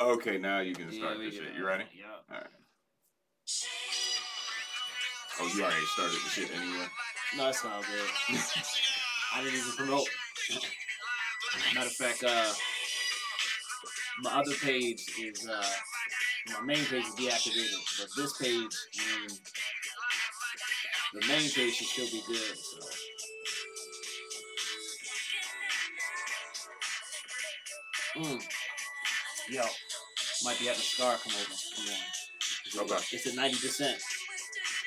Okay, now you can Yeah, start we this shit. You ready? Yeah. All right. Oh, you already started the shit anyway. No, it's all good. I didn't even promote. Matter of fact, uh, my other page is uh, my main page is deactivated, but this page and the main page should still be good. So. Mm. Yo, might be having Scar come over. Come on. Okay. It's at ninety percent.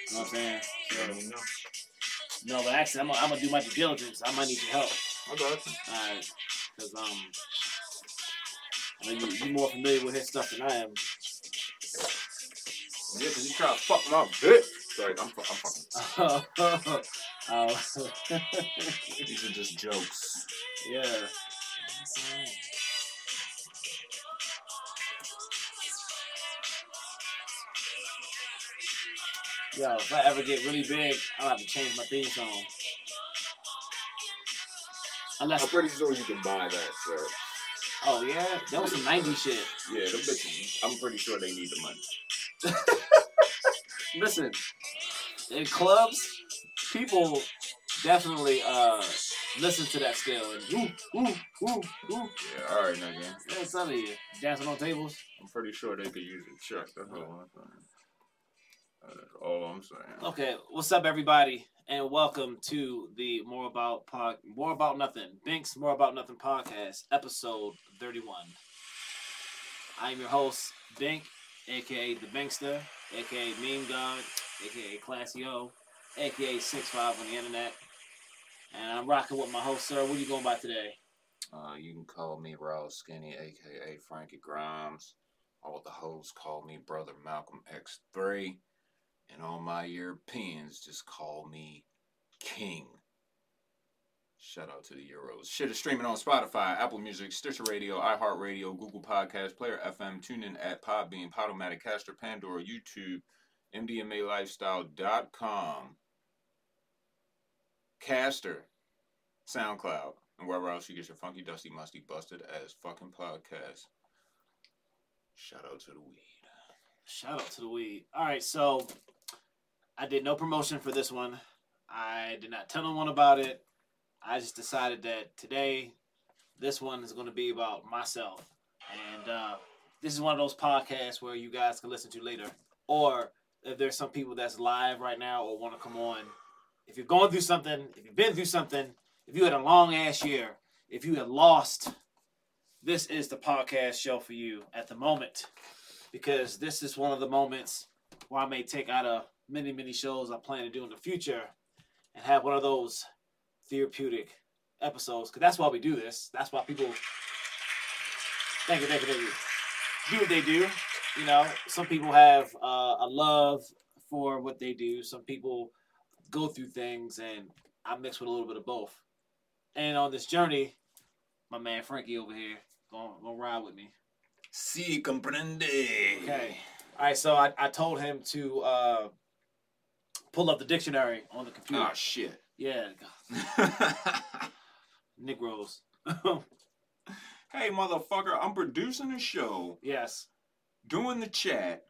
You know what I'm saying? So, Let no, but actually, I'm gonna, do my due diligence. I might need your help. I got you. Alright, because um, I know you you more familiar with his stuff than I am. Yeah, cause you try to fuck my bitch. Sorry, I'm, fu- I'm fucking. oh, These are just jokes. yeah. Yo, if I ever get really big, I'll have to change my theme song. Unless, I'm pretty sure you can buy that, sir. oh yeah, that was some '90s shit. Yeah, them bitches. I'm pretty sure they need the money. Listen, in clubs, people definitely uh listen to that scale and ooh, ooh, ooh, ooh. Yeah, all right, nigga. Yeah, I'm telling you, dancing on tables. I'm pretty sure they could use a check. That's all I'm saying. That's all I'm saying. Okay, what's up, everybody, and welcome to the More About Pod, More About Nothing, Binks More About Nothing podcast, episode thirty-one. I am your host, Bink, aka the Binkster, aka Meme God, aka Classy O, aka Six Five on the internet, and I'm rocking with my host, sir. What are you going by today? Uh, you can call me Raw Skinny, aka Frankie Grimes. All the hoes call me Brother Malcolm X3. And all my Europeans just call me King. Shout out to the Euros. Shit is streaming on Spotify, Apple Music, Stitcher Radio, iHeartRadio, Google Podcast, Player FM, TuneIn at Podbean, Podomatic, Caster, Pandora, YouTube, MDMALifestyle.com, Caster, SoundCloud, and wherever else you get your funky, dusty, musty, busted ass fucking podcast. Shout out to the weed. Shout out to the weed. All right, so I did no promotion for this one. I did not tell anyone about it. I just decided that today, this one is going to be about myself. And uh, this is one of those podcasts where you guys can listen to later. Or if there's some people that's live right now or want to come on, if you're going through something, if you've been through something, if you had a long ass year, if you had lost, this is the podcast show for you at the moment because this is one of the moments where I may take out of many, many shows I plan to do in the future and have one of those therapeutic episodes. Because that's why we do this. That's why people. Thank you, thank you, thank you. Do what they do. You know, some people have uh, a love for what they do. Some people go through things, and I mix with a little bit of both. And on this journey, my man Frankie over here gonna, gonna ride with me. Si comprende. Okay. All right. So I, I told him to uh, pull up the dictionary on the computer. Oh shit. Yeah, Negroes. hey motherfucker, I'm producing a show, yes. doing the chat,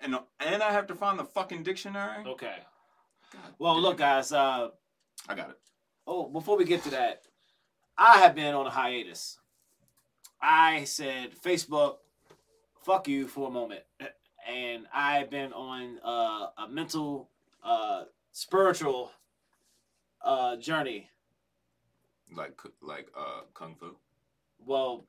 and and I have to find the fucking dictionary. Okay. God Well, damn. look, guys. Uh, I got it. oh, before we get to that, I have been on a hiatus. I said Facebook, fuck you for a moment, and I've been on uh, a mental, uh, spiritual uh, journey Like like uh kung fu. well,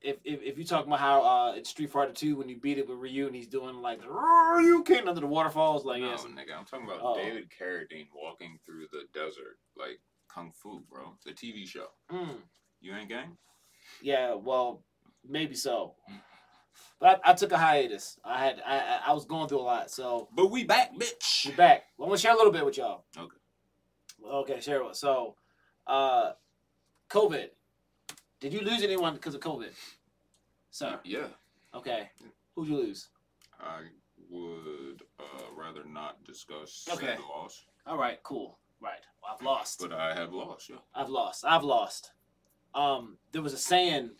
if if, if you talk about how uh in Street Fighter Two when you beat it with Ryu and he's doing like you can't under the waterfalls like no, yes, nigga, I'm talking about Oh. David Carradine walking through the desert like kung fu, bro. The TV show. mm, You ain't gang? yeah, well maybe so, but I, I took a hiatus. I had I I- was going through a lot, so But we back, bitch. we're back. I'm gonna share a little bit with y'all. Okay. Okay, share it. So, uh, COVID. Did you lose anyone because of COVID, sir? Yeah. Okay. Who'd you lose? I would uh, rather not discuss Okay. said loss, All right, cool. Right. Well, I've lost. but I have lost. Yeah. I've lost. I've lost. Um, there was a saying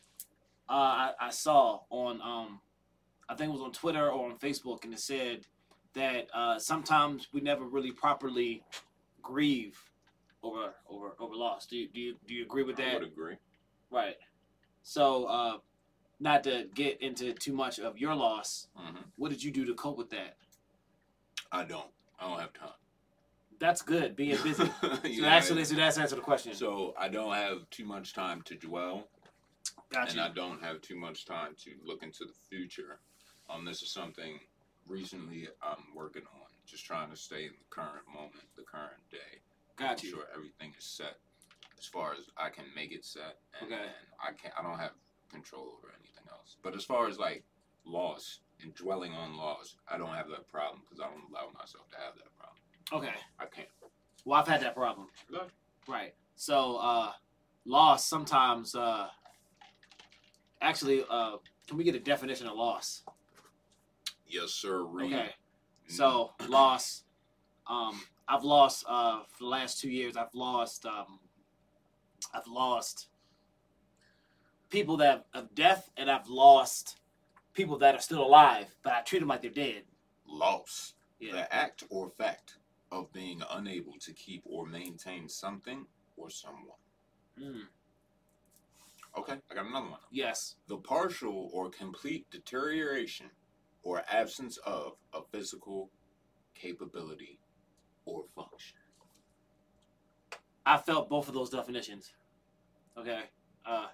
uh, I, I saw on um, I think it was on Twitter or on Facebook, and it said that uh, sometimes we never really properly grieve over over over loss. Do you do you do you agree with that? I would agree. Right. So, uh, not to get into too much of your loss, hmm what did you do to cope with that? I don't. I don't have time. That's good. Being busy. So actually, so that's answer the question. So I don't have too much time to dwell, Got and. I don't have too much time to look into the future. Um, this is something recently I'm working on, just trying to stay in the current moment, the current day. Got Make. Sure everything is set as far as I can make it set, and, Okay. and I can't. I don't have control over anything else. But as far as like loss and dwelling on loss, I don't have that problem because I don't allow myself to have that problem. Okay. I can't. Well, I've had that problem. Good. Right. So, uh, loss sometimes, uh, actually, uh, can we get a definition of loss? Yes, sir. Reed. Okay. So, loss, um, I've lost, uh, for the last two years, I've lost, um, I've lost people that of death, and I've lost people that are still alive, but I treat them like they're dead. loss. Yeah. The act or fact of being unable to keep or maintain something or someone. Mm, Okay, I got another one. yes. The partial or complete deterioration or absence of a physical capability or function. I felt both of those definitions. Okay. Uh,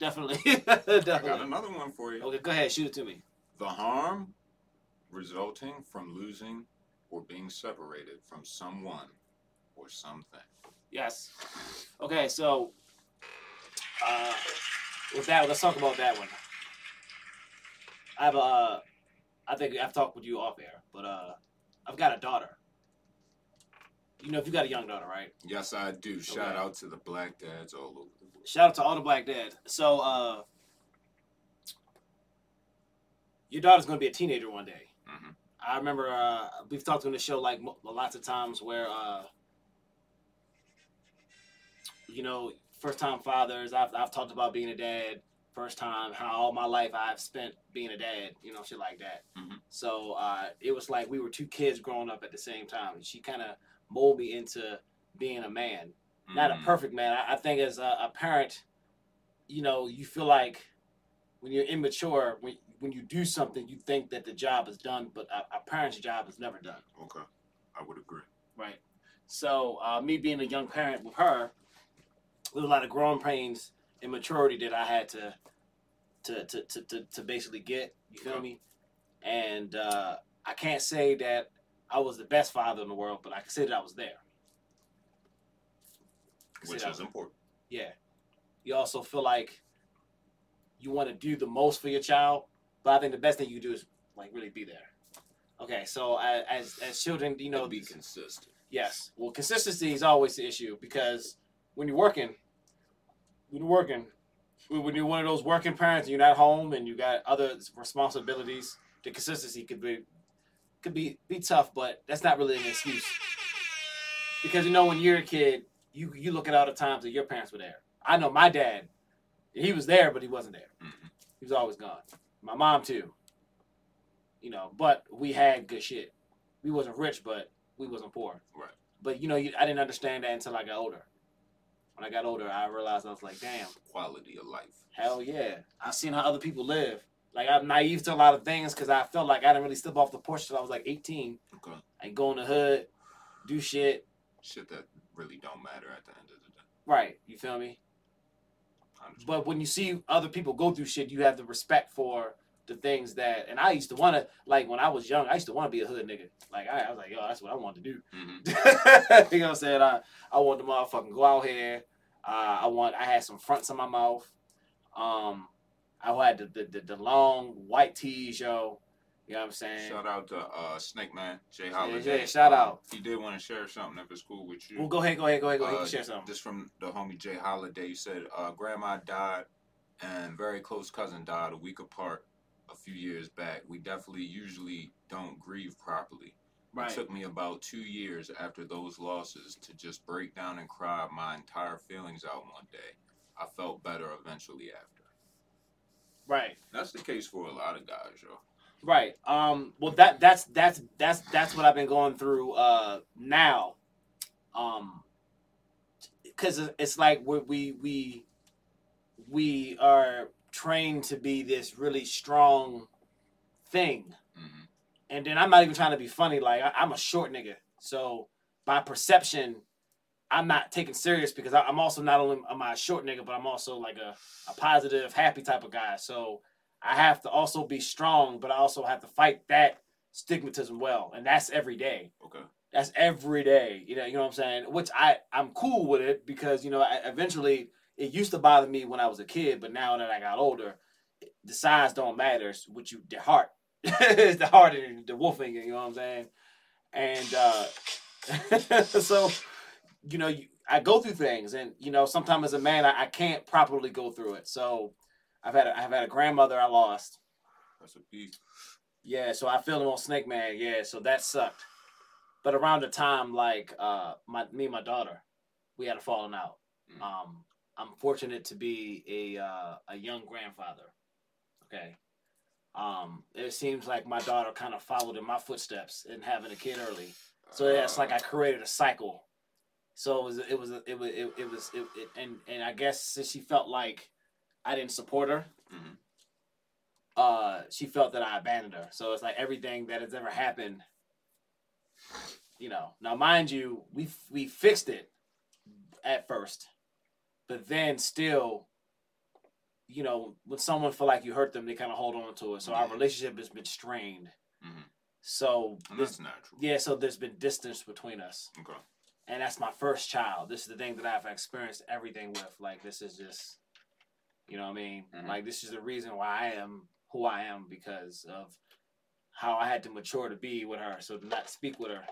definitely. I got definitely. another one for you. Okay, go ahead. Shoot it to me. The harm resulting from losing or being separated from someone or something. Yes. Okay, so uh, with that, let's talk about that one. I have a, uh, I think I've talked with you off air, but uh, I've got a daughter. You know, if you got a young daughter, right? Yes, I do. Shout Okay. out to the black dads all over the world. Shout out to all the black dads. So, uh, your daughter's gonna be a teenager one day. Mhm. I remember uh, we've talked on the show like lots of times where, uh, you know, first time fathers. I've I've talked about being a dad. First time, how all my life I've spent being a dad. You know, shit like that. Mhm. So uh, it was like we were two kids growing up at the same time. And she kind of molded me into being a man not a Mm. perfect man. I, I think as a, a parent, you know, you feel like when you're immature, when when you do something, you think that the job is done, but a, a parent's job is never done, Okay, I would agree. right? So uh, me being a young parent with her, there was a lot of growing pains and maturity that I had to to to to, to, to basically get. You feel me? And uh, I can't say that I was the best father in the world, but I can say that I was there. Which is was- important. yeah. You also feel like you want to do the most for your child, but I think the best thing you do is like really be there. Okay, so as as children, you know, And be consistent. yes. Well, consistency is always the issue because when you're working, when you're working, when you're one of those working parents, and you're not home and you got other responsibilities. The consistency could be could be be tough, but that's not really an excuse. Because you know, when you're a kid, you you look at all the times that your parents were there. I know my dad, he was there, but he wasn't there. Mhm. He was always gone. My mom too. You know, but we had good shit. We wasn't rich, but we wasn't poor. Right. But you know, you, I didn't understand that until I got older. When I got older, I realized I was like, damn, Quality of life. hell yeah. I've seen how other people live. Like I'm naive to a lot of things because I felt like I didn't really step off the porch till I was like 18 Okay. and go in the hood, do shit. Shit that really don't matter at the end of the day. Right. You feel me? But when you see other people go through shit, you have the respect for the things that. And I used to want to, like, when I was young, I used to want to be a hood nigga. Like, I, I was like, yo, that's what I want to do. Mhm. you know what I'm saying? I, I want the motherfucking go out here. Uh, I want. I had some fronts in my mouth. Um, I had the the, the, the long white tees, yo. You know what I'm saying? Shout out to uh, Snake Man, Jay Yeah, Holiday. yeah, shout Um, out. He did want to share something if it's cool with you. Well, go ahead, go ahead, go ahead, go ahead. Uh, share something. This from the homie Jay Holiday. He said, uh, Grandma died and very close cousin died a week apart a few years back. We definitely usually don't grieve properly. Right. It took me about two years after those losses to just break down and cry my entire feelings out one day. I felt better eventually after. Right. That's the case for a lot of guys, yo. Right. Um. Well, that that's that's that's that's what I've been going through uh now. Um. Because it's like we we we we are trained to be this really strong thing, and then I'm not even trying to be funny. Like I, I'm a short nigga, so by perception, I'm not taken serious because I, I'm also not only am I a short nigga, but I'm also like a, a positive, happy type of guy. So I have to also be strong, but I also have to fight that stigmatism well, and that's every day. Okay. That's every day. You know, you know what I'm saying? Which I I'm cool with it because you know I, eventually it used to bother me when I was a kid, but now that I got older, the size don't matter. It's what you the heart. it's the heart and the wolfing, you. You know what I'm saying? And uh, so you know, you, I go through things, and you know, sometimes as a man, I, I can't properly go through it. So I've had a, I've had a grandmother I lost. That's a piece. Yeah, so I feel him on Snake Man. Yeah, so that sucked. But around the time, like uh, my me and my daughter, we had a falling out. Mm. Um, I'm fortunate to be a uh, a young grandfather. Okay. Um, it seems like my daughter kind of followed in my footsteps in having a kid early. So it's like I created a cycle. So it was it was it was it, it was it, it, and and I guess since she felt like I didn't support her, Mhm. uh, she felt that I abandoned her. So it's like everything that has ever happened, you know. Now, mind you, we we fixed it at first, but then still, you know, when someone feel like you hurt them, they kind of hold on to it. So our relationship has been strained. Mhm. So that's natural. yeah, so there's been distance between us Okay. and that's my first child. This is the thing that I've experienced everything with. Like this is just, you know what I mean? Mhm. Like this is the reason why I am who I am because of how I had to mature to be with her. So to not speak with her,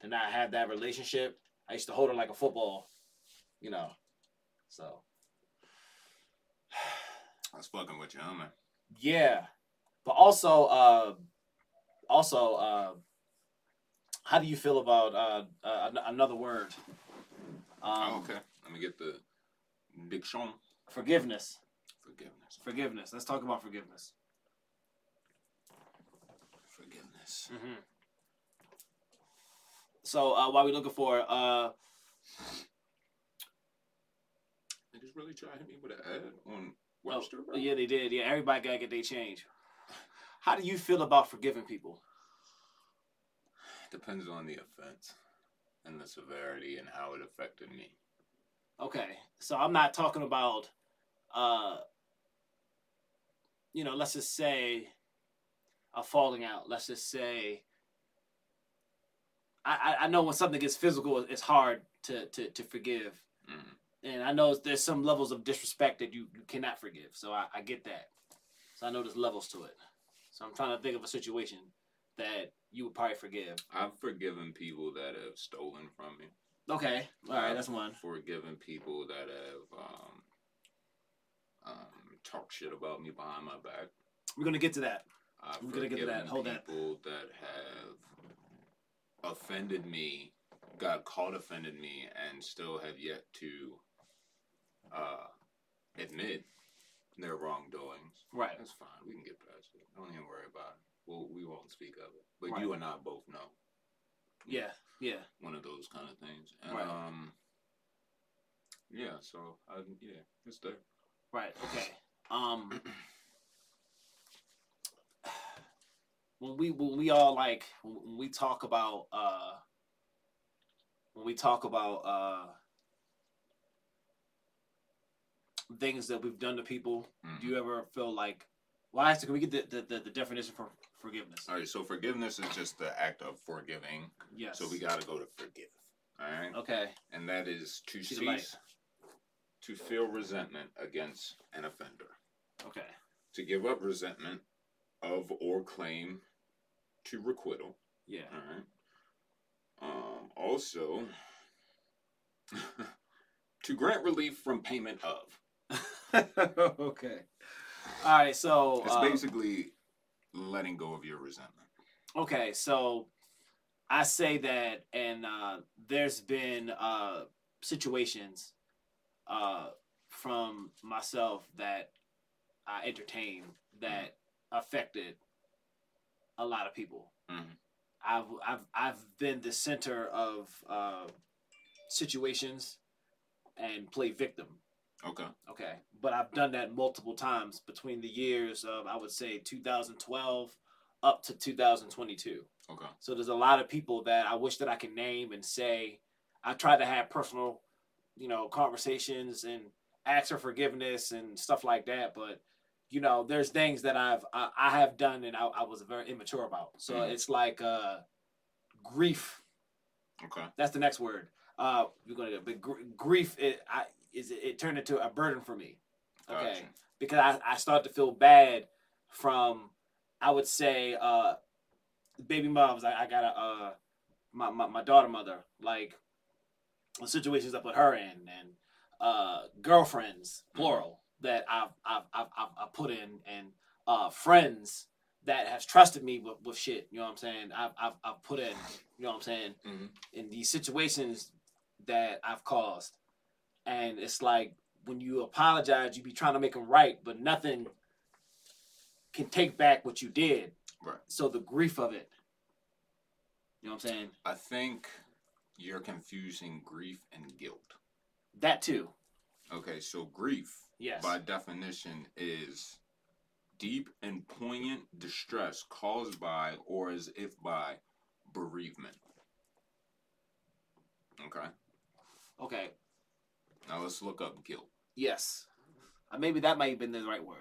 to not have that relationship, I used to hold her like a football, you know. So That's fucking with you, huh, man. yeah, but also, uh, also, uh, how do you feel about uh, uh, another word? Um, oh, okay. Let me get the diction. Forgiveness. Forgiveness. Forgiveness. Let's talk about forgiveness. Forgiveness. Mm-hmm. So uh, while we looking for uh, They just really try to hit me with an ad on Webster, bro. yeah, they did. Yeah, everybody gotta get their change. How do you feel about forgiving people? Depends on the offense and the severity and how it affected me. Okay, so I'm not talking about, uh, you know, let's just say a falling out. Let's just say. I, I- know when something gets physical, it's hard to, to, to forgive. Mhm. And I know there's some levels of disrespect that you, you cannot forgive. So I, I get that. So I know there's levels to it. So I'm trying to think of a situation that you would probably forgive. I've forgiven people that have stolen from me. Okay, all right, that's one. Forgiven people that have um, um, talked shit about me behind my back. We're gonna get to that. I've We're gonna get to that. Hold that. people that have offended me, got caught offended me, and still have yet to uh, admit their wrongdoings. Right. That's fine. We can get past it. Don't even worry about it. We'll, we won't speak of it. But Right. you and I both know. Yeah, yeah. One of those kind of things. And, Right. um, yeah, so, I, yeah, it's there. Right. Okay. Um. When we when we all like when we talk about uh when we talk about uh things that we've done to people, Mhm. do you ever feel like why it, can we get the, the, the, definition for forgiveness? All right, so forgiveness is just the act of forgiving. Yes. So we got to go to forgive. All right? Okay. And that is to light. cease to feel resentment against an offender, Okay. to give up resentment of or claim to requital. Yeah. All right. Um, also, to grant relief from payment of. okay. All right. So It's uh, basically letting go of your resentment. Okay, so I say that, and uh, there's been uh, situations uh, from myself that I entertain that affected a lot of people. Mhm. I've I've I've been the center of uh, situations and play victim. Okay. Okay, but I've done that multiple times between the years of I would say 2012 up to 2022. Okay. So there's a lot of people that I wish that I could name and say. I tried to have personal, you know, conversations and ask for forgiveness and stuff like that. But you know, there's things that I've I, I have done and I, I was very immature about. So Mhm. it's like uh, grief. Okay. That's the next word. Uh, we're gonna get but gr- grief. It I is it, it turned into a burden for me. Okay. Gotcha. because I, I start to feel bad from I would say uh baby moms. I, I got a uh my, my, my daughter mother like the situations I put her in and uh girlfriends plural that I've I've I've, I've, I've put in and uh friends that has trusted me with, with shit. You know what I'm saying? I've, I've I've put in you know what I'm saying? Mhm. in these situations that I've caused and it's like when you apologize, you be trying to make them right, but nothing can take back what you did. Right. So the grief of it. You know what I'm saying? I think you're confusing grief and guilt. That too. Okay, so grief, Yes. by definition, is deep and poignant distress caused by or as if by bereavement. Okay, Okay. Now let's look up guilt. Yes. Uh, maybe that might have been the right word.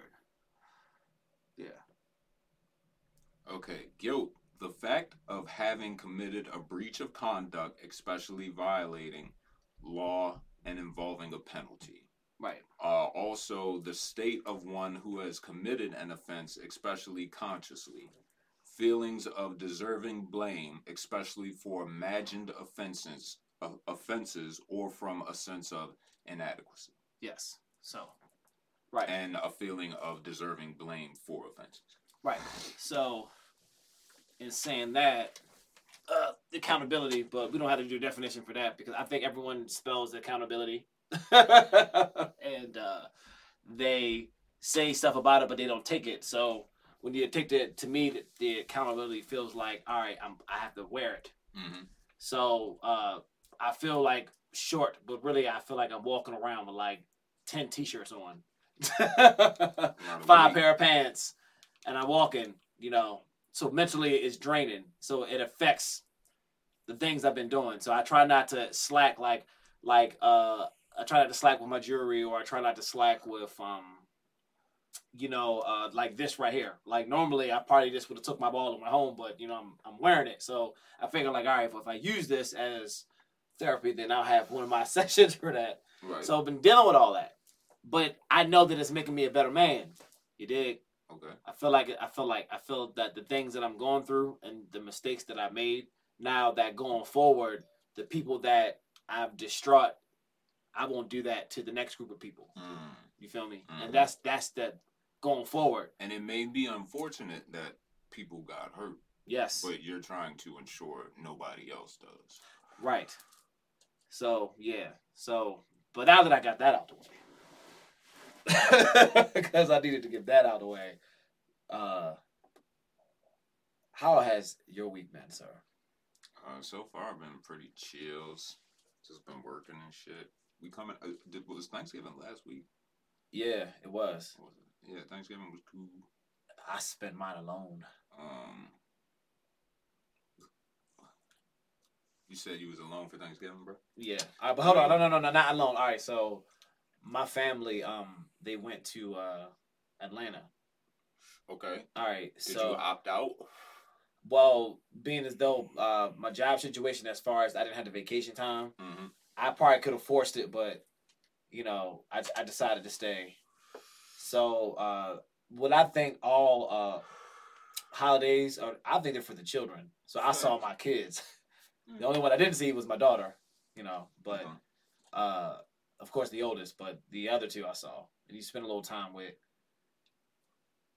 Yeah. Okay, guilt. The fact of having committed a breach of conduct, especially violating law and involving a penalty. Right. Uh, also, the state of one who has committed an offense, especially consciously. Feelings of deserving blame, especially for imagined offenses, offenses, or from a sense of inadequacy, Yes. So. Right. and a feeling of deserving blame for offenses. Right. So, in saying that, uh, accountability, but we don't have to do a definition for that because I think everyone spells accountability, and uh, they say stuff about it, but they don't take it. So when you take the, to me, the, the accountability feels like, all right, I'm, I have to wear it. Mm-hmm. So uh, I feel like short, but really I feel like I'm walking around with like ten t-shirts on, five pair of pants, and I'm walking. You know, so mentally it's draining. So it affects the things I've been doing. So I try not to slack like like uh I try not to slack with my jewelry or I try not to slack with um you know uh like this right here. Like normally I probably just would have took my ball and went home, but you know I'm I'm wearing it. So I figure like all right, if I use this as therapy, then I'll have one of my sessions for that. Right. So I've been dealing with all that. But I know that it's making me a better man. You dig? okay. I feel like I feel like I feel that the things that I'm going through and the mistakes that I made now that going forward, the people that I've distraught, I won't do that to the next group of people. Mm. You feel me? Mhm. And that's that's the going forward. And it may be unfortunate that people got hurt, Yes. but you're trying to ensure nobody else does. Right. So yeah. So but now that I got that out the way. Because I needed to get that out the way. Uh how has your week been, sir? Uh, so far, I've been pretty chills. Just been working and shit. We coming? Uh, did, was Thanksgiving last week? Yeah, it was. Was it? Yeah, Thanksgiving was cool. I spent mine alone. Um, you said you was alone for Thanksgiving, bro. Yeah. But hold on. No, no, no, no, not alone. All right. So my family, um, they went to uh Atlanta. Okay. All right. Did so you opt out? well, being as though uh my job situation as far as I didn't have the vacation time, Mm-hmm. I probably could have forced it, but you know, I I decided to stay. So uh what I think all uh holidays are I think they're for the children. So I saw my kids. The only one I didn't see was my daughter, you know, but Okay. uh of course the oldest, but the other two I saw. And you spend a little time with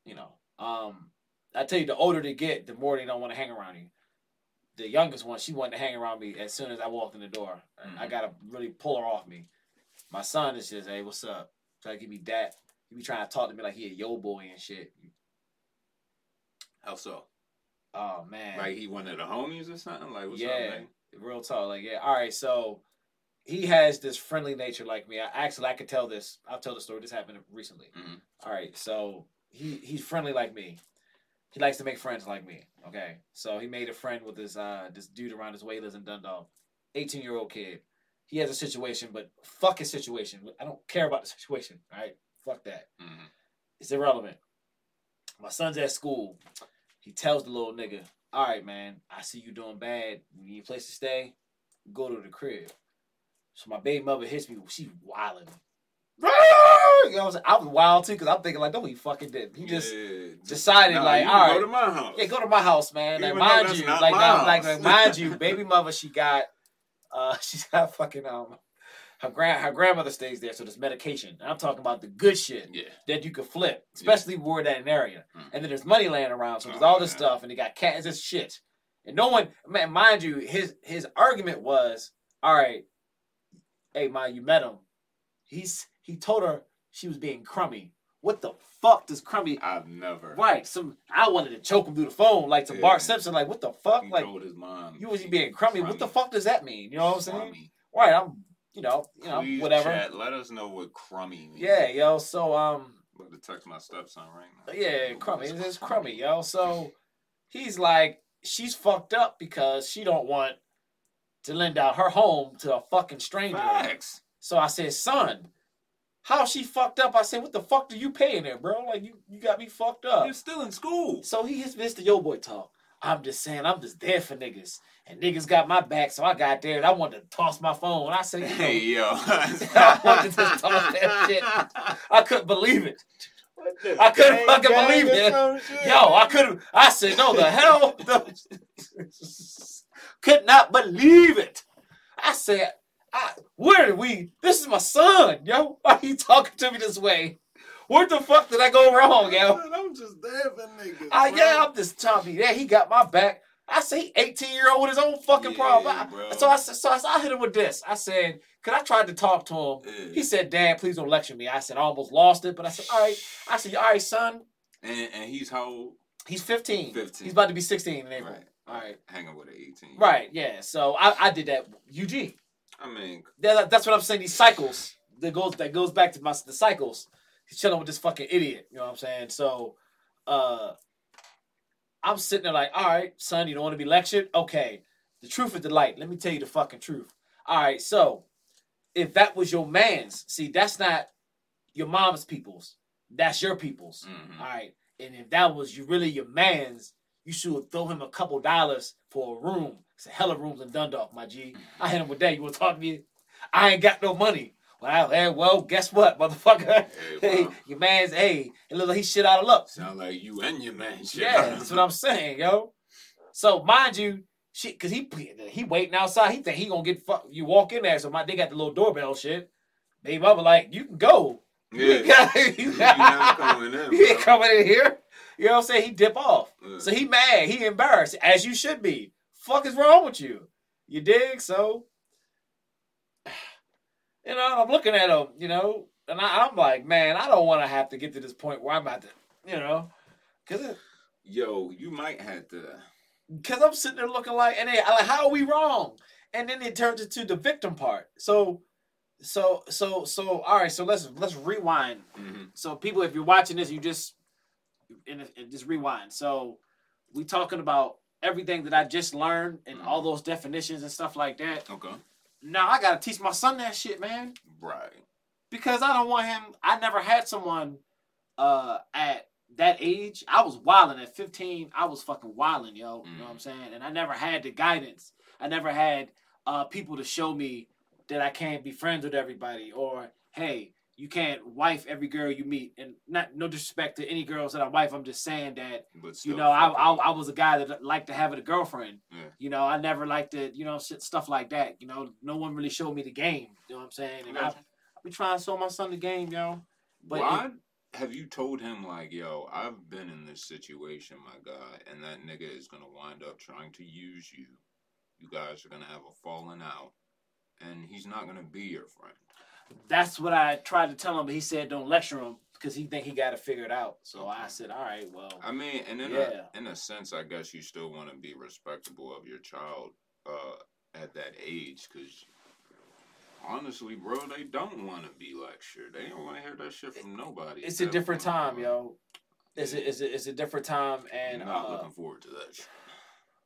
you know. Um I tell you the older they get, the more they don't want to hang around you. The youngest one, she wanted to hang around me as soon as I walked in the door. And I Mhm. gotta really pull her off me. My son is just, hey, what's up? Try to give me that. he be trying to talk to me like he a yo boy and shit. How so? Oh man, Like he one of the homies or something? Like what's yeah, up, real talk. Like yeah, all right. So he has this friendly nature like me. I actually I could tell this. I'll tell the story. This happened recently. Mhm. All right, so he he's friendly like me. He likes to make friends like me. Okay, so he made a friend with this uh this dude around his way. He lives in Dundalk, eighteen year old kid. He has a situation, but fuck his situation. I don't care about the situation. All right, fuck that. Mhm. It's irrelevant. My son's at school. He tells the little nigga, "All right, man, I see you doing bad. You need a place to stay. Go to the crib." So my baby mother hits me. She's wilding. You know what I'm saying? I was wild too because I'm thinking like, no, he fucking did. He just Yeah. decided, Nah, like, all right. go to my house. yeah, go to my house, man. Like, Even mind you, like, like, like, mind you, baby mother, she got, uh, she's got fucking um, her grand, her grandmother stays there, so there's medication. And I'm talking about the good shit Yeah. that you could flip, especially where that an area. Mm. And then there's money laying around, so there's Oh, all this yeah. stuff, and they got cats and shit. And no one, man, mind you, his his argument was, all right, hey, ma, you met him. He's he told her she was being crummy. What the fuck does crummy? I've never. Right, some I wanted to choke him through the phone like to Yeah. Bart Simpson. Like, what the fuck? He Like, his mom. you was he being crummy. What the fuck does that mean? You know what I'm saying? Crummy. Right, I'm, you know, you know, Please, whatever. Chat, let us know what crummy means. Yeah, yo. So um, I'm about to text my stepson right now. Yeah, crummy. is It's crummy, yo. So he's like, she's fucked up because she don't want to lend out her home to a fucking stranger. Facts. So I said, son, how she fucked up? I said, what the fuck do you paying there, bro? Like you, you got me fucked up. You're still in school. So he hits Mr. Yo Boy talk. I'm just saying, I'm just there for niggas. And niggas got my back, so I got there and I wanted to toss my phone. I said, you know, Hey yo. I wanted to toss that shit. I couldn't believe it. I couldn't fucking believe it. Yo, I couldn't. I said, no, the hell. Could not believe it. I said, I, where did we? This is my son, yo. Why are you talking to me this way? Where the fuck did I go wrong, yo? Man, I'm just there for niggas. I, yeah, I'm just telling you that he got my back. I say 18 year old with his own fucking Yeah, problem. I- so I said, so I, I hit him with this. I said, cause I tried to talk to him. Yeah. He said, Dad, please don't lecture me. I said, I almost lost it, but I said, all right. I said, all right, son. and, and he's how old? He's 15. 15. He's about to be 16 in April. Right. All right. Hanging with an 18. Right, yeah. So I, I did that. UG. I mean, That, that's what I'm saying. These cycles that goes that goes back to my the cycles. He's chilling with this fucking idiot. You know what I'm saying? So, uh, I'm sitting there like, all right, son, you don't want to be lectured. Okay, the truth is the light. Let me tell you the fucking truth. All right, so if that was your man's, see, that's not your mom's people's. That's your people's. mhm. All right. And if that was you really your man's, you should throw him a couple dollars for a room. It's a hell hella rooms in Dundalk, my G. I hit him with that. You want to talk to me? I ain't got no money. Well, hey, well, guess what, motherfucker? Hey, wow. your man's, hey, it look like he shit out of luck. Sound like you and your man shit. Yeah, that's what I'm saying, yo. So mind you, shit, cause he he waiting outside. He think he gonna get fuck. You walk in there, so my they got the little doorbell shit. Baby mama like, you can go. Yeah. You, got, you, You're not coming in. he ain't coming in here. You know what I'm saying? He dip off. Yeah. So he mad. He embarrassed, as you should be. Fuck is wrong with you? You dig? So, you know, I'm looking at him, you know, and I, I'm like, man, I don't want to have to get to this point where I'm about to, you know, because Yo, you might have to. because I'm sitting there looking like, and they, like, how are we wrong? And then it turns into the victim part. So, so, so, so, all right. So let's let's rewind Mhm. so people, if you're watching this, you just and, and just rewind. So we talking about everything that I just learned and all those definitions and stuff like that. Okay. Now I gotta teach my son that shit, man, Right. because I don't want him. I never had someone uh at that age. I was wilding at 15. I was fucking wilding, yo. You know what I'm saying? And I never had the guidance. I never had uh people to show me that I can't be friends with everybody or hey, you can't wife every girl you meet. And not no disrespect to any girls that I wife. I'm just saying that But still, you know I, I. I was a guy that liked to have a girlfriend. Yeah. You know I never liked to you know shit stuff like that. You know no one really showed me the game. You know what I'm saying? And I, Gotcha. I be trying to show my son the game, yo. But Why have you told him like, yo, I've been in this situation, my guy, and that nigga is gonna wind up trying to use you. You guys are gonna have a falling out, and he's not gonna be your friend. That's what I tried to tell him, but he said don't lecture him. because he think he got to figure it figured out. So I said, all right, well, I mean, and in Yeah. a in a sense, I guess you still want to be respectable of your child uh, at that age, because honestly, bro, they don't want to be lectured. They don't want to hear that shit from nobody. it's a different time, bro. yo. It's a, it's a, it's a different time, and I'm not uh, looking forward to that. shit.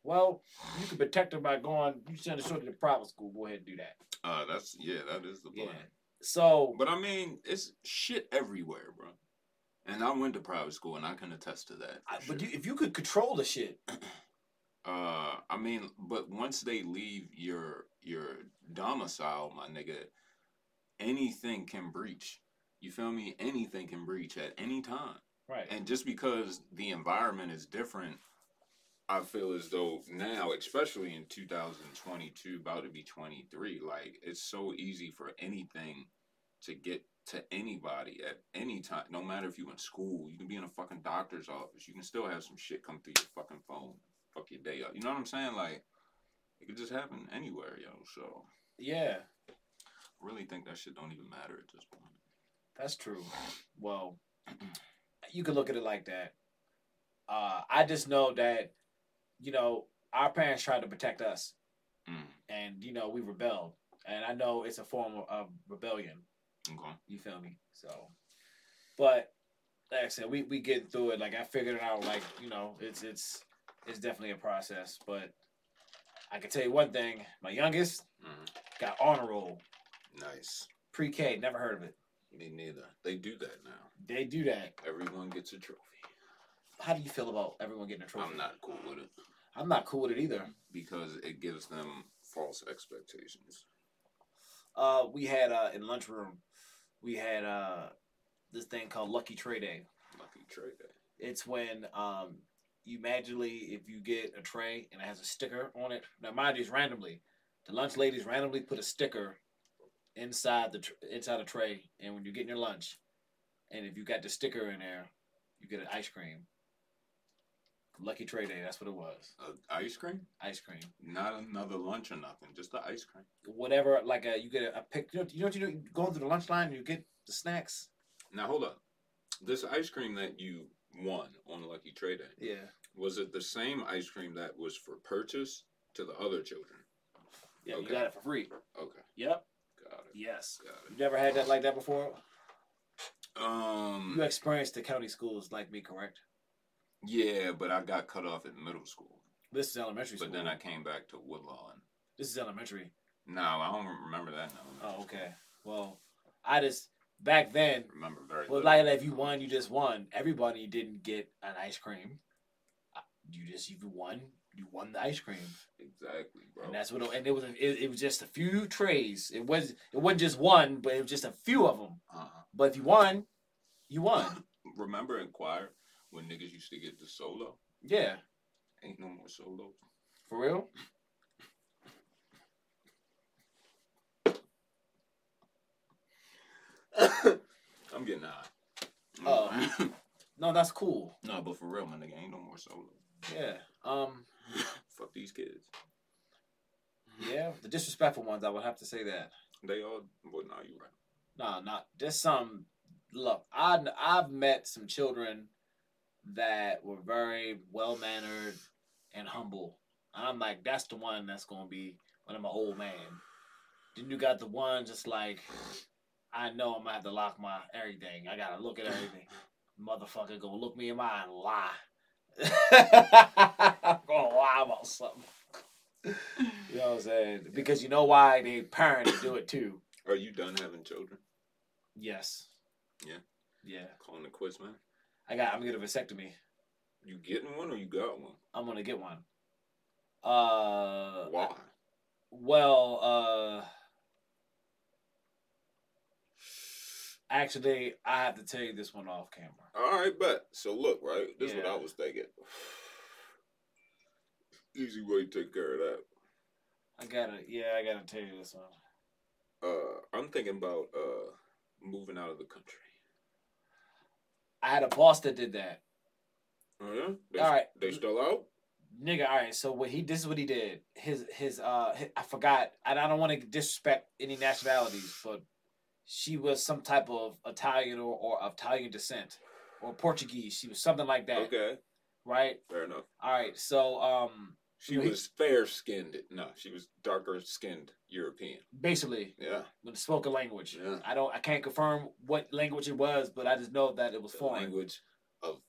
well, you can protect them by going. You send a short to the private school. Go ahead and do that. Uh, that's yeah, that is the Yeah. So But I mean, it's shit everywhere, bro. And I went to private school, and I can attest to that. I, but you, if you could control the shit, Uh, I mean, but once they leave your your domicile, my nigga, anything can breach. You feel me? Anything can breach at any time. right? And just because the environment is different, I feel as though now, especially in 2022, about to be 23, like it's so easy for anything to get to anybody at any time. No matter if you're in school, you can be in a fucking doctor's office. You can still have some shit come through your fucking phone, fuck your day up. You know what I'm saying? Like it could just happen anywhere, yo. So yeah, I really think that shit don't even matter at this point. that's true. Well, you could look at it like that. Uh, I just know that, you know, our parents tried to protect us, Mm. and you know we rebelled, and I know it's a form of, rebellion. Okay. You feel me? So, but like I said, we we get through it. Like I figured it out. Like you know, it's it's it's definitely a process. But I can tell you one thing: my youngest Mm. got honor roll, Nice. pre-K. Never heard of it. Me neither. They do that now. They do that. Everyone gets a trophy. How do you feel about everyone getting a trophy? I'm not cool with it I'm not cool with it either. because it gives them false expectations. Uh, we had uh in lunchroom, we had uh this thing called Lucky Tray Day. Lucky trade day. It's when um you magically if you get a tray and it has a sticker on it. Now mind you, it's randomly. The lunch ladies randomly put a sticker inside the tr- inside a tray, and when you get your lunch, and if you got the sticker in there, you get an ice cream. Lucky Tray Day, that's what it was. Uh, ice cream? Ice cream. Not another lunch or nothing. Just the ice cream. Whatever, like a, you get a, a pick. You know, you know what you do? Going through the lunch line, you get the snacks. Now hold up. This ice cream that you won on Lucky Trade Day Yeah. was it the same ice cream that was for purchase to the other children? Yeah, you Okay. got it for free. Okay, Yep. got it. Yes. Got it. You never had that like that before? Um, You experienced the county schools like me, correct? Yeah, but I got cut off in middle school. This is elementary school. But then I came back to Woodlawn. This is elementary. No, I don't remember that now. Oh, okay. Well, I just back then. remember very Well, like if you won, you just won. Everybody didn't get an ice cream. Uh, You just you won, you won the ice cream, Exactly, bro. and that's what. And it was it, it was just a few trays. It was it wasn't just one, but it was just a few of them. uh-huh. But if you won, you won. Remember in choir when niggas used to get the solo? Yeah, Ain't no more solos. for real. I'm getting high. Oh. No, that's cool. no, but for real, my nigga, ain't no more solo. Yeah. Um. Fuck these kids. Yeah, the disrespectful ones. I would have to say that. They all, well, no, you right. No, not just some. Look, I I've met some children that were very well mannered and humble. And I'm like, that's the one that's gonna be when I'm an old man. Then you got the one just like, I know I'm gonna have to lock my everything. I gotta look at everything. Motherfucker gonna look me in my eye and lie. I'm gonna lie about something. You know what I'm saying? Because you know why they parent to do it too. Are you done having children? Yes. Yeah. Yeah. Calling the quiz, man. I got. I'm gonna get a vasectomy. You getting one or you got one? I'm gonna get one. Uh. Why? Well. Uh. Actually, I have to tell you this one off camera. All right, but So look, right. This is what I was thinking. Easy way to take care of that. I gotta. Yeah, I gotta tell you this one. Uh, I'm thinking about uh moving out of the country. I had a boss that did that. Oh yeah. They, All right. They still out? Nigga, all right. So what he this is what he did. His his uh hi- I forgot. And I don't want to disrespect any nationalities, but she was some type of Italian or, or Italian descent or Portuguese. She was something like that. Okay, Right. fair enough. All right. So um, She He- was fair skinned. No, she was darker skinned European. basically Yeah, with the spoken language. Yeah. I don't. I can't confirm what language it was, but I just know that it was the foreign. language of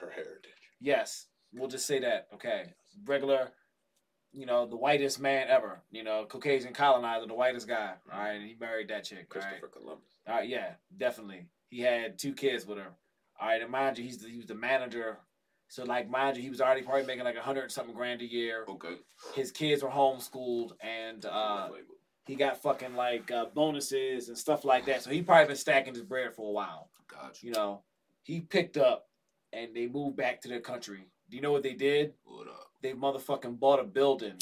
her heritage. Yes, we'll just say that. Okay, regular. You know, the whitest man ever. You know, Caucasian colonizer, the whitest guy. Mm-hmm. All right, and he married that chick. All right. Christopher Columbus. All right, yeah, definitely. He had two kids with her. All right, and mind you, he's the, he was the manager. So like, mind you, he was already probably making like a hundred something grand a year. Okay. His kids were homeschooled, and uh, he got fucking like uh, bonuses and stuff like that. So he probably been stacking his bread for a while. Gotcha. You know, he picked up, and they moved back to their country. Do you know what they did? What up? They motherfucking bought a building,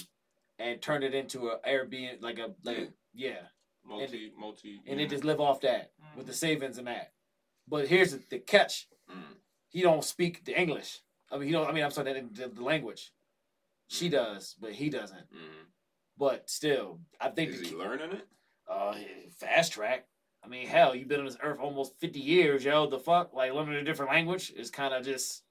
and turned it into an Airbnb, like a like a, yeah Multi, multi. and they just live off that with Mm. the savings and that. But here's the, the catch: Mm. he don't speak the English. I mean, he don't. I mean, I'm sorry, the, the, language. She does, but he doesn't. Mm. But still, I think Is the, he learning it? uh, fast track. I mean, hell, you've been on this earth almost 50 years, yo. The fuck, like learning a different language is kind of just.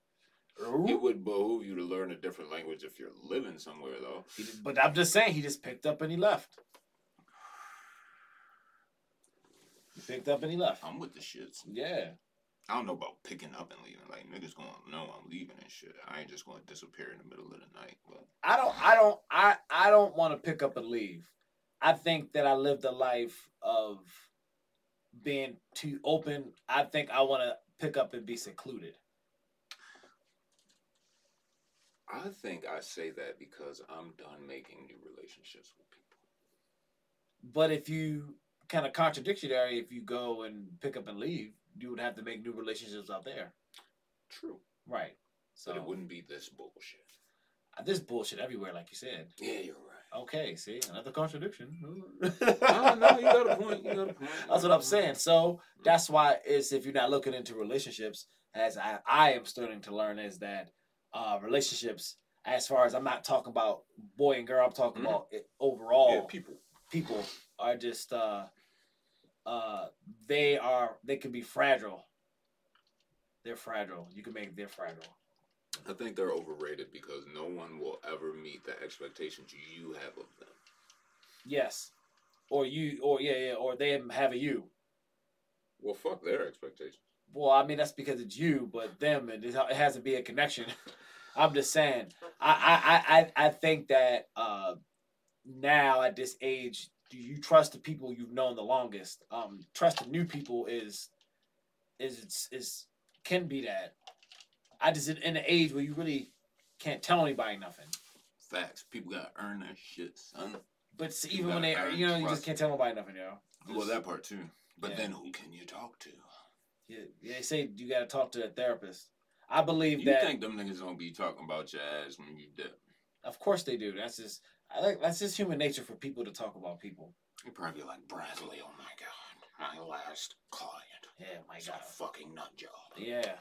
It would behoove you to learn a different language if you're living somewhere, though. Just- But I'm just saying, he just picked up and he left. He picked up and he left. I'm with the shits. Yeah. I don't know about picking up and leaving. Like niggas gonna know I'm leaving and shit. I ain't just gonna disappear in the middle of the night. But I don't I don't I I don't want to pick up and leave. I think that I lived a life of being too open. I think I want to pick up and be secluded. I think I say that because I'm done making new relationships with people. But if you kind of contradictory, if you go and pick up and leave, you would have to make new relationships out there. True. Right. So But it wouldn't be this bullshit. This bullshit everywhere, like you said. Yeah, you're right. Okay, see, another contradiction. no, no, you got a point. You got a point. That's what I'm saying. So that's why it's if you're not looking into relationships, as I, I am starting to learn, is that uh, relationships, as far as I'm not talking about boy and girl, I'm talking Mhm. about it overall. Yeah, people. people are just uh, uh, they are they can be fragile. They're fragile. You can make they're fragile. I think they're overrated because no one will ever meet the expectations you have of them. Yes, or you, or yeah, yeah, or they have a you. Well, fuck their expectations. Well, I mean that's because it's you, but them it, it has to be a connection. I'm just saying. I I I I think that uh, now at this age, do you trust the people you've known the longest? Um, trusting new people is is is can be that. I just in, in an age where you really can't tell anybody nothing. Facts. People gotta earn their shit, son. But see, even when they, earn you know, you just can't tell nobody nothing, yo. Well, that part too. But Yeah. then who can you talk to? Yeah, they say you got to talk to a therapist. I believe You that. You think them niggas don't be talking about your ass when you dip? Of course they do. That's just I like that's just human nature for people to talk about people. You probably like Bradley. Oh my god, my last client. Yeah, my God. a fucking nut job. Yeah,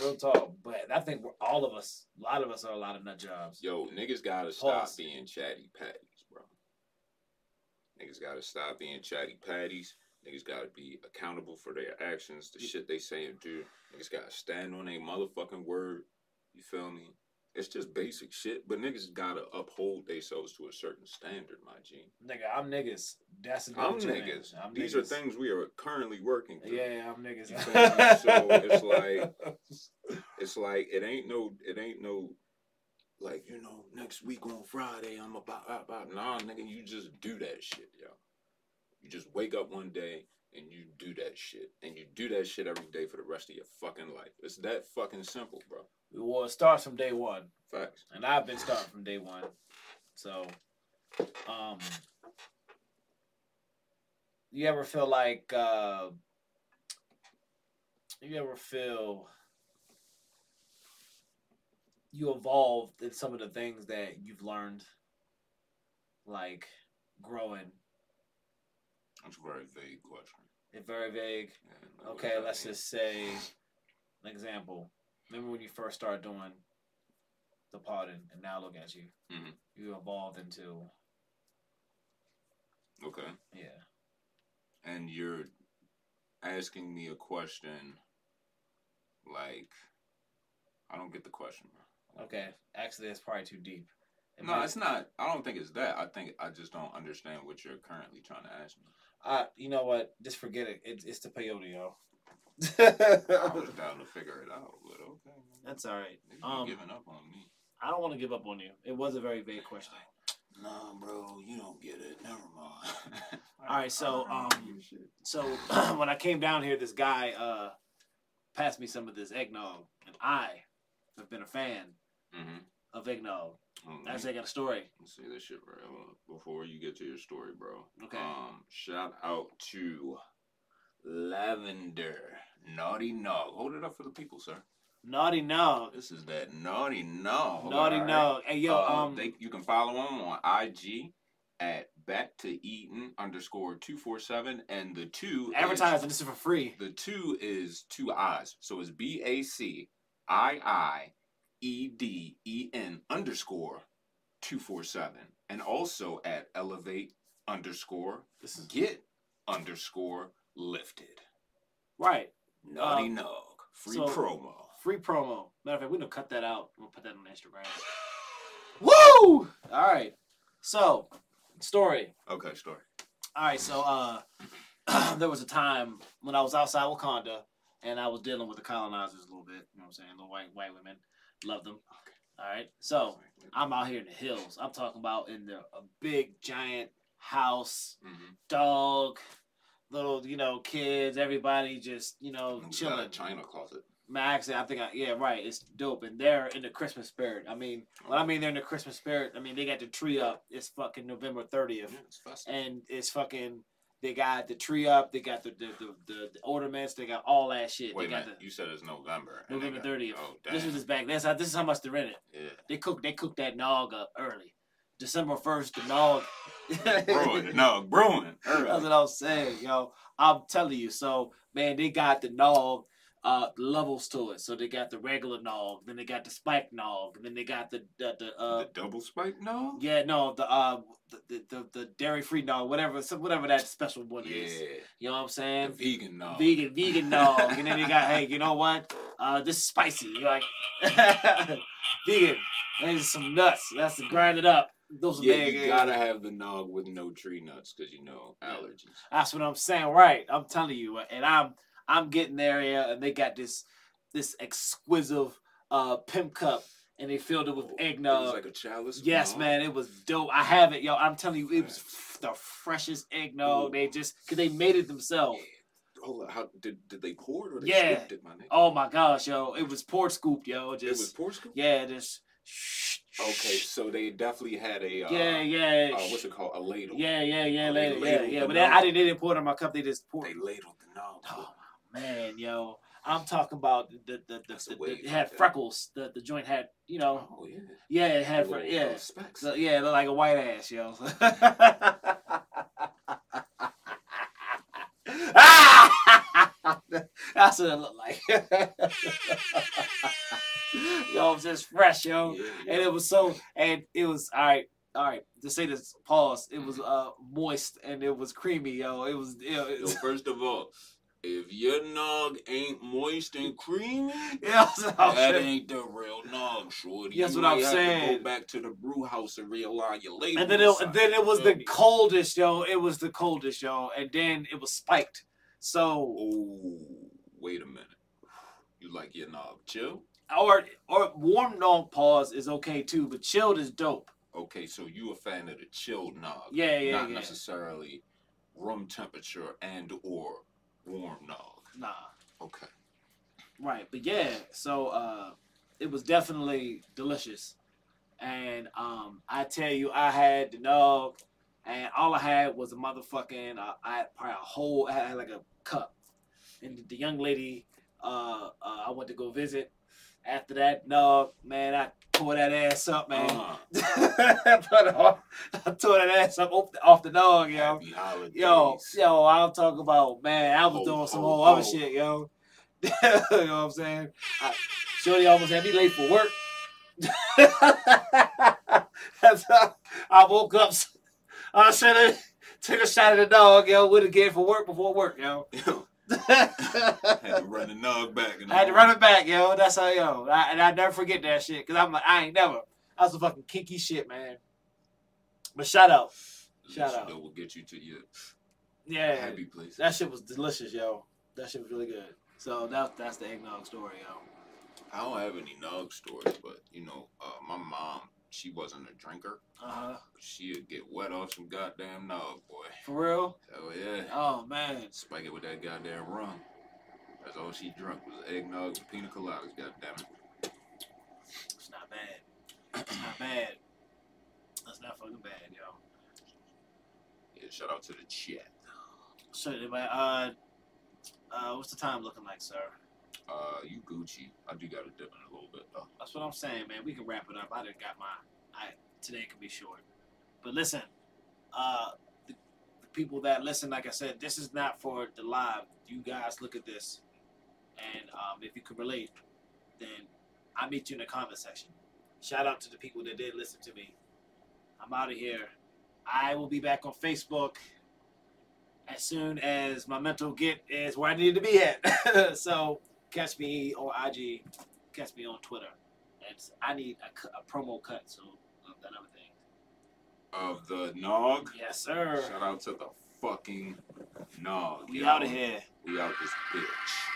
real talk. But I think we're, all of us, a lot of us are a lot of nut jobs. Yo, niggas gotta stop being chatty patties, bro. Niggas gotta stop being chatty patties. Niggas gotta be accountable for their actions, the shit they say and do. Niggas gotta stand on their motherfucking word. You feel me? It's just basic shit, but niggas gotta uphold themselves to a certain standard, my G. Nigga, I'm niggas. That's I'm what you mean. niggas. I'm These niggas. are things we are currently working through. Yeah, I'm niggas. You feel me? So it's like- It's like it ain't no, it ain't no, like you know, next week on Friday I'm about, about. Nah, nigga, you just do that shit, yo. You just wake up one day and you do that shit, and you do that shit every day for the rest of your fucking life. It's that fucking simple, bro. well, it starts from day one. Facts. and I've been starting from day one. So, um, you ever feel like uh, you ever feel you evolved in some of the things that you've learned, like growing? That's a very vague question. It's very vague. Yeah, Okay, let's mean? just say, an example. Remember when you first started doing the pod and now look at you. Mhm. You evolved into Okay. yeah. and you're asking me a question like I don't get the question. Okay, actually, that's probably too deep. It No, might- it's not. I don't think it's that. I think I just don't understand what you're currently trying to ask me. Uh, you know what? Just forget it. It's, it's the peyote, yo. I was down to figure it out, but okay. That's all right. Nigga, you Um, giving up on me. I don't want to give up on you. It was a very vague question. Nah, bro, you don't get it. Never mind. All right, so, um, don't give a shit. So when I came down here, this guy uh passed me some of this eggnog, and I have been a fan Mhm. of eggnog. On, Actually, I got a story. Let's see this shit right before you get to your story, bro. Okay. Um, shout out to Lavender Naughty Nog. Hold it up for the people, sir. Naughty Nog. This is that Naughty Nog. Naughty alright? Nog. Hey, yo, Uh, um, they, you can follow them on IG at back to eating underscore two four seven, and the two advertising. Is, This is for free. the two is two eyes, so it's B A C I I E D E N underscore two four seven, and also at elevate underscore This is get underscore lifted. right. Naughty Um, Nog. Free so- promo. Free promo. Matter of fact, we're gonna cut that out. We'll put that on Instagram. Woo! All right. So, story. Okay, story. All right, so uh, there was a time when I was outside Wakanda and I was dealing with the colonizers a little bit. You know what I'm saying? The white white women, love them. All right, so I'm out here in the hills. I'm talking about in the a big giant house, Mm-hmm. dog, little you know kids, everybody just you know a chilling. China closet. Max, I think I yeah right. It's dope, and they're in the Christmas spirit. I mean, when I mean they're in the Christmas spirit, I mean they got the tree up. It's fucking November 30th Yeah, and it's fucking. They got the tree up. They got the the, the, the, the ornaments. They got all that shit. Wait they got minute, you said it's November. November thirtieth. Oh, damn. this was just back. That's how. This is how much they rented. yeah. They cook. They cooked that nog up early. December first, the nog. Brewing, no, brewing. That's what I'm saying, yo. I'm telling you. So, man, they got the nog uh levels to it. So they got the regular nog, then they got the spike nog, and then they got the the, the uh the double spike, no. yeah no the uh the the, the dairy free nog, whatever some whatever that special one Yeah, is. You know what I'm saying? the vegan, no. Vegan, vegan nog, and then you got hey, you know what? Uh, this is spicy. You're like vegan. And some nuts. That's to grind it up. Those Yeah, you gotta have the nog with no tree nuts because you know allergies. That's what I'm saying, right? I'm telling you, and I'm I'm getting there, yeah, and they got this this exquisite uh pimp cup, and they filled it with Oh, eggnog. It was like a chalice. yes, man, it was dope. I have it, yo. I'm telling you, it was f- the freshest eggnog. They just because they made it themselves. Hold on, how did did they pour it or they Yeah. scooped it, my nigga? Oh my gosh, yo, it was poured scooped, yo. it was Just pour scoop. yeah, just Okay, so they definitely had a uh, yeah, yeah, uh, what's it called? A ladle. yeah, yeah, yeah, Oh, later, yeah, yeah. But they, I didn't, they didn't pour it in my cup. They just poured. They ladled the nog. Oh man, yo, I'm talking about the the the, the, the, it had freckles. The the joint had you know Oh yeah. yeah it had fre- yeah specks. so, yeah it looked like a white ass yo. That's what it looked like. yo, it was just fresh, yo. Yeah, And it was so, and it was all right, all right. To say this, pause. It was uh moist and it was creamy, yo. It was, yo, it was first of all, if your nog ain't moist and creamy, yeah, that saying- ain't the real nog, shorty. That's You what I'm might have to saying. go back to the brew house and realign your label. And then it, then it was the coldest, yo. It was the coldest, yo. And then it was spiked. So, Oh, wait a minute. You like your nog chill? or or warm nog pause is okay too, but chilled is dope. Okay, so you a fan of the chilled nog? Yeah, yeah, Not yeah. necessarily room temperature and or warm dog. Nah, Okay. right. But yeah, so uh, it was definitely delicious. And um, I tell you, I had the dog, and all I had was a motherfucking. Uh, I had probably a whole. I had like a cup, and the young lady uh, uh, I went to go visit. After that, nog, man, I tore that ass up, man. Uh-huh. I tore that ass up off the, dog, yo. Yo, yo, I'm talking about, man, I was doing some ho, whole other shit, yo. you know what I'm saying? I, Shorty almost had me late for work. I woke up. I said, Took a shot at the dog, yo. Would have get for work before work, yo. had to run the nog back. I had to run it back, yo. That's how, yo. I, and I never forget that shit because I'm like, I ain't never. That was some fucking kinky shit, man. But shout out, Shout out. That will get you to your yeah. happy place. That shit was delicious, yo. That shit was really good. So that that's the eggnog story, yo. I don't have any nog stories, but you know, uh, my mom, she wasn't a drinker. Uh huh. She'd get wet off some goddamn nog, boy. For real? Hell yeah. Oh man. Spike it with that goddamn rum. That's all she drunk was eggnog and pina coladas, goddamn it. It's not bad. It's not bad. That's not fucking bad, yo. Yeah, shout out to the chat. So, uh, uh, what's the time looking like, sir? Uh, you Gucci. I do got to dip in a little bit though. That's what I'm saying, man. We can wrap it up. I done got my. I today can be short, but listen, uh, the, the people that listen, like I said, this is not for the live. You guys look at this, and um, if you can relate, then I'll meet you in the comment section. Shout out to the people that did listen to me. I'm out of here. I will be back on Facebook as soon as my mental get is where I need to be at. so catch me on IG, catch me on Twitter. And I need a, a promo cut so of that other thing. Of the nog. Yes, sir. Shout out to the fucking nog. We out of here. We out this bitch.